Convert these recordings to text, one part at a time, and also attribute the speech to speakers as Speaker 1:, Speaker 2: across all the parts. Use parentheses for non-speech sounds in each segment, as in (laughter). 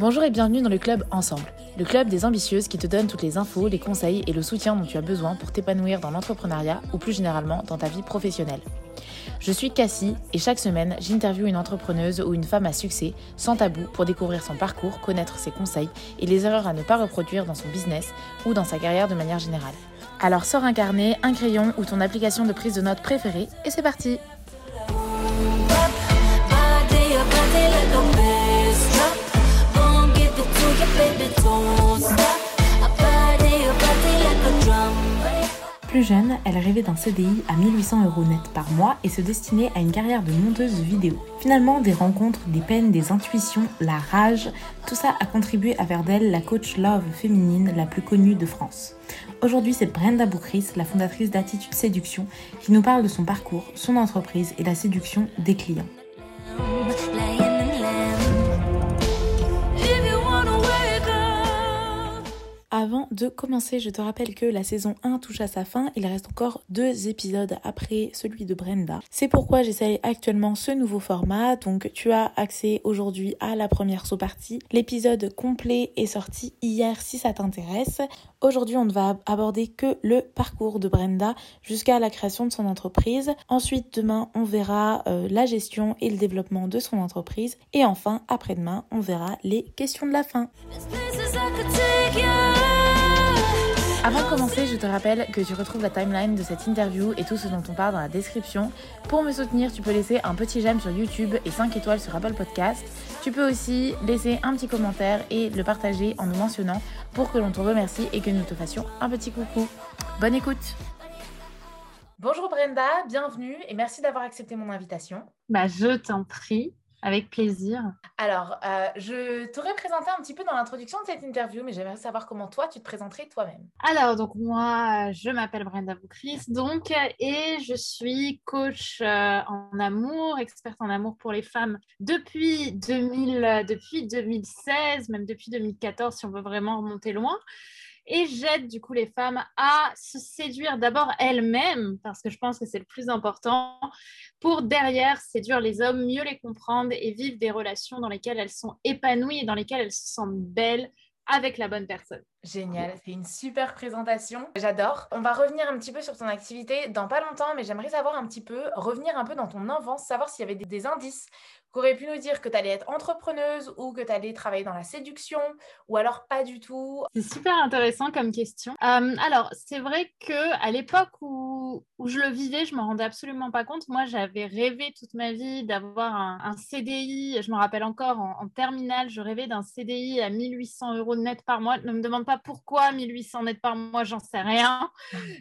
Speaker 1: Bonjour et bienvenue dans le club Ensemble, le club des ambitieuses qui te donne toutes les infos, les conseils et le soutien dont tu as besoin pour t'épanouir dans l'entrepreneuriat ou plus généralement dans ta vie professionnelle. Je suis Cassie et chaque semaine, j'interviewe une entrepreneuse ou une femme à succès sans tabou pour découvrir son parcours, connaître ses conseils et les erreurs à ne pas reproduire dans son business ou dans sa carrière de manière générale. Alors sors un carnet, un crayon ou ton application de prise de notes préférée et c'est parti Plus jeune, elle rêvait d'un CDI à 1800 euros net par mois et se destinait à une carrière de monteuse vidéo. Finalement, des rencontres, des peines, des intuitions, la rage, tout ça a contribué à faire d'elle la coach love féminine la plus connue de France. Aujourd'hui, c'est Brenda Boukris, la fondatrice d'Attitude Séduction, qui nous parle de son parcours, son entreprise et la séduction des clients. Avant de commencer, je te rappelle que la saison 1 touche à sa fin. Il reste encore deux épisodes après celui de Brenda. C'est pourquoi j'essaye actuellement ce nouveau format. Donc tu as accès aujourd'hui à la première sous-partie. L'épisode complet est sorti hier si ça t'intéresse. Aujourd'hui, on ne va aborder que le parcours de Brenda jusqu'à la création de son entreprise. Ensuite, demain, on verra euh, la gestion et le développement de son entreprise. Et enfin, après-demain, on verra les questions de la fin. Avant de commencer, je te rappelle que tu retrouves la timeline de cette interview et tout ce dont on parle dans la description. Pour me soutenir, tu peux laisser un petit j'aime sur YouTube et 5 étoiles sur Apple Podcast. Tu peux aussi laisser un petit commentaire et le partager en nous mentionnant pour que l'on te remercie et que nous te fassions un petit coucou. Bonne écoute Bonjour Brenda, bienvenue et merci d'avoir accepté mon invitation.
Speaker 2: Bah, je t'en prie. Avec plaisir.
Speaker 1: Alors, euh, je t'aurais présenté un petit peu dans l'introduction de cette interview, mais j'aimerais savoir comment toi, tu te présenterais toi-même.
Speaker 2: Alors, donc moi, je m'appelle Brenda Boucris, donc, et je suis coach euh, en amour, experte en amour pour les femmes depuis, 2000, depuis 2016, même depuis 2014, si on veut vraiment remonter loin et j'aide du coup les femmes à se séduire d'abord elles-mêmes, parce que je pense que c'est le plus important, pour derrière séduire les hommes, mieux les comprendre et vivre des relations dans lesquelles elles sont épanouies et dans lesquelles elles se sentent belles avec la bonne personne.
Speaker 1: Génial, c'est une super présentation. J'adore. On va revenir un petit peu sur ton activité dans pas longtemps, mais j'aimerais savoir un petit peu, revenir un peu dans ton enfance, savoir s'il y avait des, indices qu'aurait pu nous dire que tu allais être entrepreneuse ou que tu allais travailler dans la séduction ou alors pas du tout
Speaker 2: C'est super intéressant comme question. Euh, alors, c'est vrai que à l'époque où, où, je le vivais, je me rendais absolument pas compte. Moi, j'avais rêvé toute ma vie d'avoir un, CDI. Je me rappelle encore en, en terminale, je rêvais d'un CDI à 1800 euros net par mois. Ne me demande pas pourquoi 1800 net par mois, j'en sais rien.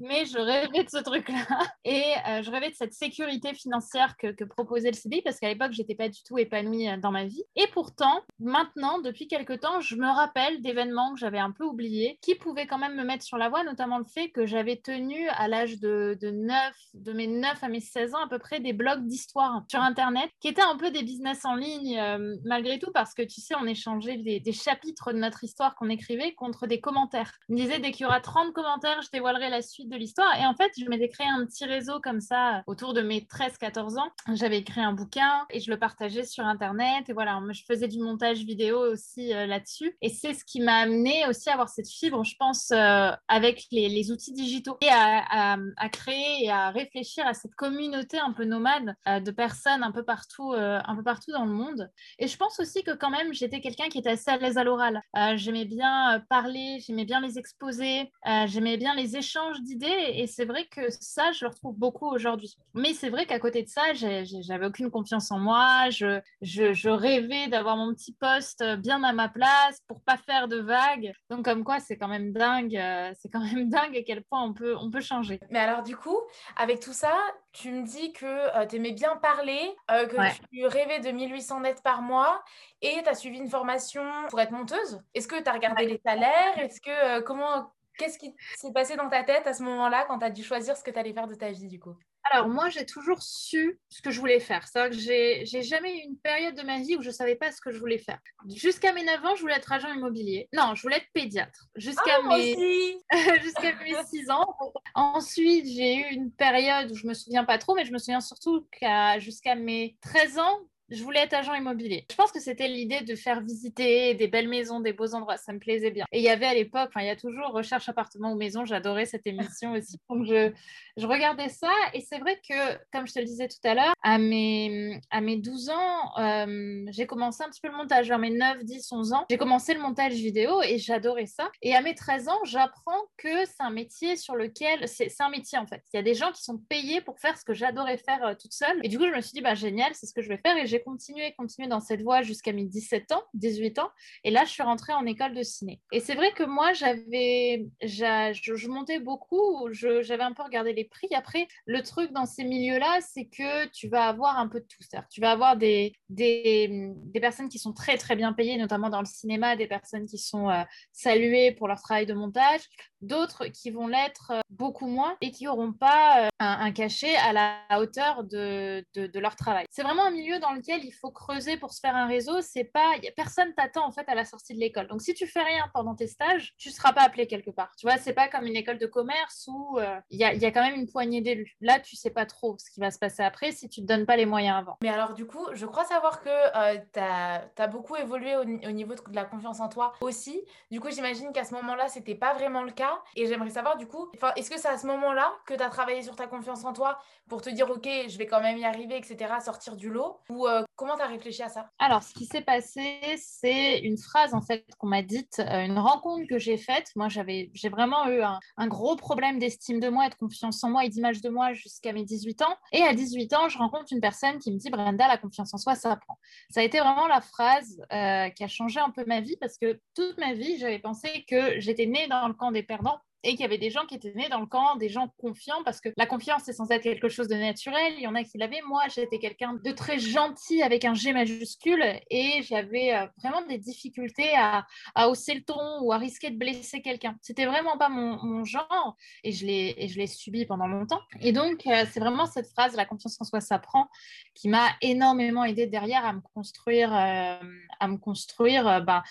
Speaker 2: Mais je rêvais de ce truc-là (laughs) et euh, je rêvais de cette sécurité financière que, proposait le CDI parce qu'à l'époque, j'étais pas du tout épanouie euh, dans ma vie. Et pourtant, maintenant, depuis quelques temps, je me rappelle d'événements que j'avais un peu oubliés qui pouvaient quand même me mettre sur la voie, notamment le fait que j'avais tenu à l'âge de, de 9, de mes 9 à mes 16 ans à peu près des blogs d'histoire sur Internet qui étaient un peu des business en ligne euh, malgré tout parce que tu sais, on échangeait des chapitres de notre histoire qu'on écrivait contre des commentaires. Je me disais, dès qu'il y aura 30 commentaires, je dévoilerai la suite de l'histoire. Et en fait, je m'étais créé un petit réseau comme ça autour de mes 13-14 ans. J'avais écrit un bouquin et je le partageais sur Internet. Et voilà, je faisais du montage vidéo aussi euh, là-dessus. Et c'est ce qui m'a amené aussi à avoir cette fibre, je pense, euh, avec les, outils digitaux et à, créer et à réfléchir à cette communauté un peu nomade euh, de personnes un peu partout, un peu partout dans le monde. Et je pense aussi que quand même, j'étais quelqu'un qui était assez à l'aise à l'oral. j'aimais bien parler, j'aimais bien les exposer, j'aimais bien les échanges d'idées. Et c'est vrai que ça, je le retrouve beaucoup aujourd'hui. Mais c'est vrai qu'à côté de ça, j'avais aucune confiance en moi. Je je, rêvais d'avoir mon petit poste bien à ma place pour pas faire de vagues. Donc comme quoi, c'est quand même dingue, euh, c'est quand même (laughs) dingue à quel point on peut, on peut changer.
Speaker 1: Mais alors du coup, avec tout ça, tu me dis que euh, tu aimais bien parler, euh, que tu rêvais de 1800 nets par mois et tu as suivi une formation pour être monteuse. Est-ce que tu as regardé les salaires? Est-ce que comment Qu'est-ce qui s'est passé dans ta tête à ce moment-là quand tu as dû choisir ce que tu allais faire de ta vie du coup?
Speaker 2: Alors, moi, j'ai toujours su ce que je voulais faire. C'est-à-dire que j'ai, j'ai jamais eu une période de ma vie où je ne savais pas ce que je voulais faire. Jusqu'à mes 9 ans, je voulais être agent immobilier. Non, je voulais être pédiatre. Jusqu'à,
Speaker 1: ah, mes... (laughs)
Speaker 2: Jusqu'à mes 6 ans. Ensuite, j'ai eu une période où je me souviens pas trop, mais je me souviens surtout qu'à jusqu'à mes 13 ans, je voulais être agent immobilier. Je pense que c'était l'idée de faire visiter des belles maisons, des beaux endroits. Ça me plaisait bien. Et il y avait à l'époque, il y a toujours recherche appartement ou maison. J'adorais cette émission (laughs) aussi. Donc, je, je regardais ça. Et c'est vrai que, comme je te le disais tout à l'heure, à mes, à mes 12 ans, euh, j'ai commencé un petit peu le montage. Vers mes 9, 10, 11 ans, j'ai commencé le montage vidéo et j'adorais ça. Et à mes 13 ans, j'apprends que c'est un métier sur lequel. C'est un métier en fait. Il y a des gens qui sont payés pour faire ce que j'adorais faire euh, toute seule. Et du coup, je me suis dit, bah, génial, c'est ce que je vais faire. Et j'ai continué, continué dans cette voie jusqu'à mes 17 ans, 18 ans. Et là, je suis rentrée en école de ciné. Et c'est vrai que moi, j'avais, je, je, montais beaucoup, j'avais un peu regardé les prix. Après, le truc dans ces milieux-là, c'est que tu vas avoir un peu de tout. cest tu vas avoir des, des, des, personnes qui sont très, très bien payées, notamment dans le cinéma, des personnes qui sont euh, saluées pour leur travail de montage, d'autres qui vont l'être euh, beaucoup moins et qui n'auront pas euh, un, cachet à la hauteur de, de, leur travail. C'est vraiment un milieu dans lequel il faut creuser pour se faire un réseau. C'est pas, personne t'attend en fait à la sortie de l'école. Donc si tu fais rien pendant tes stages, tu seras pas appelé quelque part. Tu vois, c'est pas comme une école de commerce où euh, il y, a, y, a, quand même une poignée d'élus. Là, tu sais pas trop ce qui va se passer après si tu te donnes pas les moyens avant.
Speaker 1: Mais alors du coup, je crois savoir que tu as, beaucoup évolué au, au, niveau de la confiance en toi aussi. Du coup, j'imagine qu'à ce moment-là, c'était pas vraiment le cas. Et j'aimerais savoir du coup, est-ce que c'est à ce moment-là que tu as travaillé sur ta confiance en toi pour te dire, OK, je vais quand même y arriver, etc., sortir du lot Ou euh, comment tu as réfléchi à ça?
Speaker 2: Alors, ce qui s'est passé, c'est une phrase en fait qu'on m'a dite, euh, une rencontre que j'ai faite. Moi, j'avais, j'ai vraiment eu un, gros problème d'estime de moi et de confiance en moi et d'image de moi jusqu'à mes 18 ans. Et à 18 ans, je rencontre une personne qui me dit, Brenda, la confiance en soi, ça apprend. Ça a été vraiment la phrase euh, qui a changé un peu ma vie parce que toute ma vie, j'avais pensé que j'étais née dans le camp des perdants et qu'il y avait des gens qui étaient nés dans le camp, des gens confiants, parce que la confiance, c'est censé être quelque chose de naturel. Il y en a qui l'avaient. Moi, j'étais quelqu'un de très gentil avec un G majuscule et j'avais euh, vraiment des difficultés à, hausser le ton ou à risquer de blesser quelqu'un. C'était vraiment pas mon, genre et je l'ai subi pendant longtemps. Et donc, euh, c'est vraiment cette phrase, la confiance en soi s'apprend, qui m'a énormément aidé derrière à me construire, euh, à me construire bah,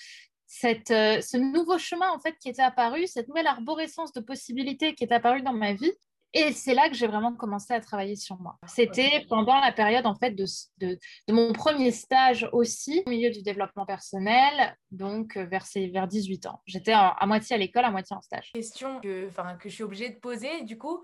Speaker 2: cette, euh, ce nouveau chemin en fait qui était apparu, cette nouvelle arborescence de possibilités qui est apparue dans ma vie. Et c'est là que j'ai vraiment commencé à travailler sur moi. C'était pendant la période en fait de, de, mon premier stage aussi au milieu du développement personnel, donc euh, vers, vers 18 ans. J'étais à, moitié à l'école, à moitié en stage.
Speaker 1: Question que, que je suis obligée de poser, du coup,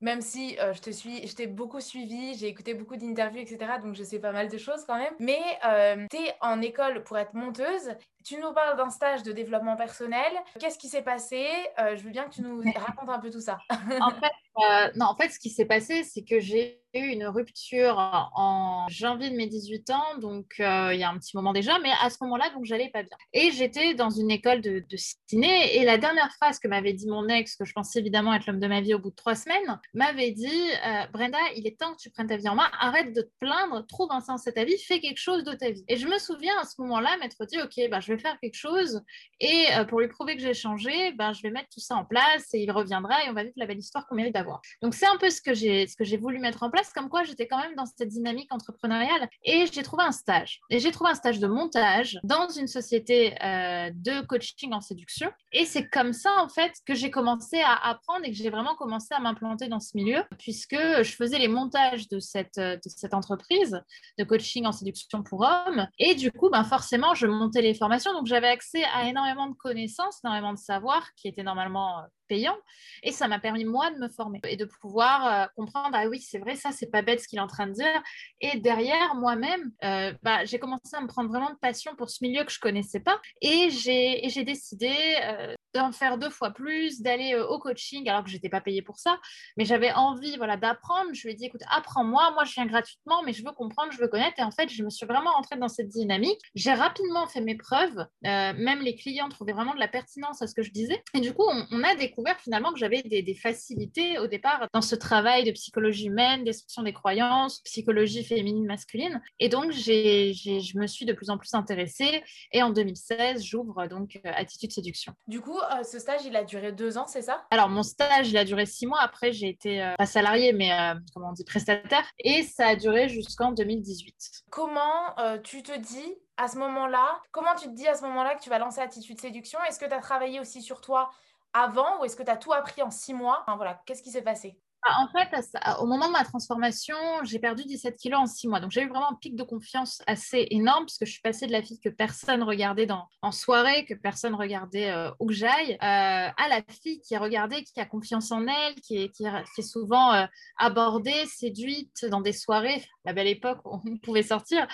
Speaker 1: même si euh, je te suis, je t'ai beaucoup suivi, j'ai écouté beaucoup d'interviews, etc. Donc je sais pas mal de choses quand même. Mais euh, tu es en école pour être monteuse. Tu nous parles d'un stage de développement personnel. Qu'est-ce qui s'est passé? Euh, Je veux bien que tu nous racontes un peu tout ça.
Speaker 2: en fait, non, en fait, ce qui s'est passé, c'est que j'ai eu une rupture en janvier de mes 18 ans, donc euh, il y a un petit moment déjà, mais à ce moment-là, donc j'allais pas bien. Et j'étais dans une école de, ciné, et la dernière phrase que m'avait dit mon ex, que je pensais évidemment être l'homme de ma vie au bout de trois semaines, m'avait dit euh, Brenda, il est temps que tu prennes ta vie en main, arrête de te plaindre, trouve un sens à ta vie, fais quelque chose de ta vie. Et je me souviens à ce moment-là m'être dit Ok, bah, je vais faire quelque chose, et euh, pour lui prouver que j'ai changé, bah, je vais mettre tout ça en place, et il reviendra, et on va vivre la belle histoire qu'on mérite d'avoir. Donc c'est un peu ce que j'ai voulu mettre en place comme quoi j'étais quand même dans cette dynamique entrepreneuriale. Et j'ai trouvé un stage. Et j'ai trouvé un stage de montage dans une société euh, de coaching en séduction. Et c'est comme ça, en fait, que j'ai commencé à apprendre et que j'ai vraiment commencé à m'implanter dans ce milieu, puisque je faisais les montages de cette, de cette entreprise de coaching en séduction pour hommes. Et du coup, ben, forcément, je montais les formations. Donc, j'avais accès à énormément de connaissances, énormément de savoir qui étaient normalement payant. Et ça m'a permis, moi, de me former et de pouvoir euh, comprendre, ah oui, c'est vrai, ça, c'est pas bête ce qu'il est en train de dire. Et derrière, moi-même, euh, bah, j'ai commencé à me prendre vraiment de passion pour ce milieu que je connaissais pas. Et j'ai décidé euh, d'en faire deux fois plus, d'aller au coaching, alors que j'étais pas payée pour ça. Mais j'avais envie, voilà, d'apprendre. Je lui ai dit, écoute, apprends-moi. Moi, je viens gratuitement, mais je veux comprendre, je veux connaître. Et en fait, je me suis vraiment entrée dans cette dynamique. J'ai rapidement fait mes preuves. même les clients trouvaient vraiment de la pertinence à ce que je disais. Et du coup, on, a découvert finalement que j'avais des, facilités au départ dans ce travail de psychologie humaine, destruction des croyances, psychologie féminine, masculine. Et donc, j'ai, je me suis de plus en plus intéressée. Et en 2016, j'ouvre donc euh, Attitude Séduction.
Speaker 1: Du coup, euh, ce stage, il a duré deux ans, c'est ça?
Speaker 2: Alors, mon stage, il a duré six mois. Après, j'ai été euh, pas salariée, mais comment on dit, prestataire. Et ça a duré jusqu'en 2018.
Speaker 1: Comment tu te dis à ce moment-là, comment tu te dis à ce moment-là que tu vas lancer Attitude Séduction? Est-ce que tu as travaillé aussi sur toi avant ou est-ce que tu as tout appris en six mois? Enfin, voilà, Qu'est-ce qui s'est passé?
Speaker 2: Bah, en fait, au moment de ma transformation, j'ai perdu 17 kilos en 6 mois. Donc, j'ai eu vraiment un pic de confiance assez énorme parce que je suis passée de la fille que personne regardait dans, en soirée, que personne regardait euh, où que j'aille, euh, à la fille qui est regardée, qui a confiance en elle, qui est, souvent euh, abordée, séduite dans des soirées, la belle époque où on pouvait sortir.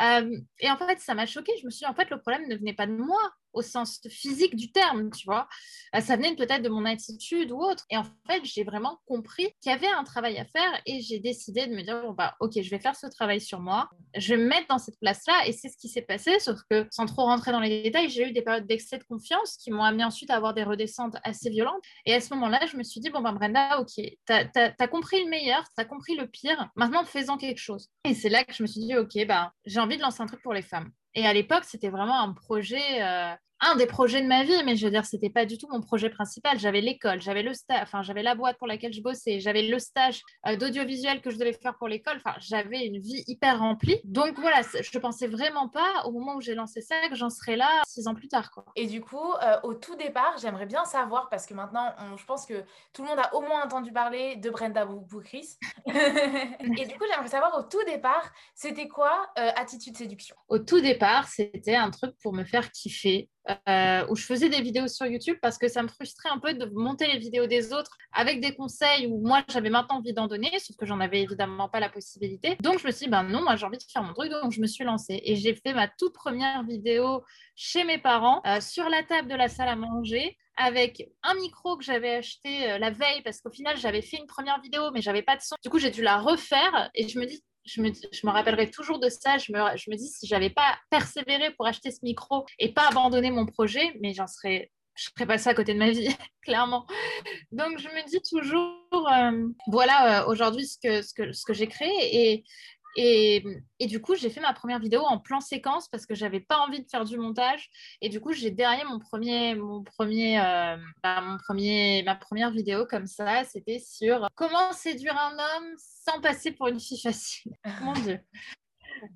Speaker 2: et en fait, ça m'a choquée. Je me suis dit, en fait, le problème ne venait pas de moi au sens physique du terme, tu vois. Euh, ça venait peut-être de mon attitude ou autre. Et en fait, j'ai vraiment compris qu'il y avait un travail à faire et j'ai décidé de me dire, bon, bah, ok, je vais faire ce travail sur moi, je vais me mettre dans cette place-là et c'est ce qui s'est passé, sauf que sans trop rentrer dans les détails, j'ai eu des périodes d'excès de confiance qui m'ont amené ensuite à avoir des redescentes assez violentes. Et à ce moment-là, je me suis dit, bon, bah, Brenda, ok, tu as, compris le meilleur, tu as compris le pire, maintenant faisons quelque chose. Et c'est là que je me suis dit, ok, bah, j'ai envie de lancer un truc pour les femmes. Et à l'époque, c'était vraiment un projet, euh, un des projets de ma vie, mais je veux dire, c'était pas du tout mon projet principal. J'avais l'école, j'avais le stage, enfin, j'avais la boîte pour laquelle je bossais, j'avais le stage euh, d'audiovisuel que je devais faire pour l'école. Enfin, j'avais une vie hyper remplie. Donc voilà, je pensais vraiment pas au moment où j'ai lancé ça que j'en serais là six ans plus tard. Quoi.
Speaker 1: Et du coup, euh, au tout départ, j'aimerais bien savoir, parce que maintenant, je pense que tout le monde a au moins entendu parler de Brenda Boukris. (laughs) Et du coup, j'aimerais savoir au tout départ, c'était quoi Attitude Séduction?
Speaker 2: Au tout départ, c'était un truc pour me faire kiffer euh, où je faisais des vidéos sur YouTube parce que ça me frustrait un peu de monter les vidéos des autres avec des conseils où moi j'avais maintenant envie d'en donner, sauf que j'en avais évidemment pas la possibilité. Donc je me suis dit, ben non, moi j'ai envie de faire mon truc, donc je me suis lancée et j'ai fait ma toute première vidéo chez mes parents euh, sur la table de la salle à manger avec un micro que j'avais acheté euh, la veille parce qu'au final j'avais fait une première vidéo mais j'avais pas de son. Du coup j'ai dû la refaire et je me dis je me, je me, rappellerai toujours de ça. Je me, je me dis, si j'avais pas persévéré pour acheter ce micro et pas abandonner mon projet, mais j'en serais, je serais passée à côté de ma vie, (laughs) clairement. Donc, je me dis toujours, euh, voilà, euh, aujourd'hui, ce que, ce que, ce que j'ai créé. Et, et, et, du coup, j'ai fait ma première vidéo en plan séquence parce que j'avais pas envie de faire du montage. Et du coup, j'ai derrière mon premier, mon premier, euh, bah, mon premier, ma première vidéo comme ça, c'était sur comment séduire un homme sans passer pour une fille facile. (laughs) Mon Dieu.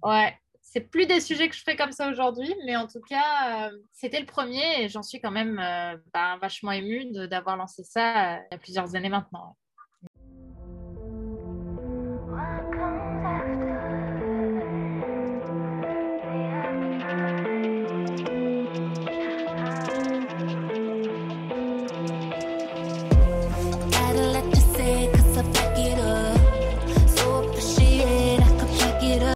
Speaker 2: Ouais. C'est plus des sujets que je fais comme ça aujourd'hui, mais en tout cas, euh, c'était le premier et j'en suis quand même euh, bah, vachement émue d'avoir lancé ça il y a plusieurs années maintenant.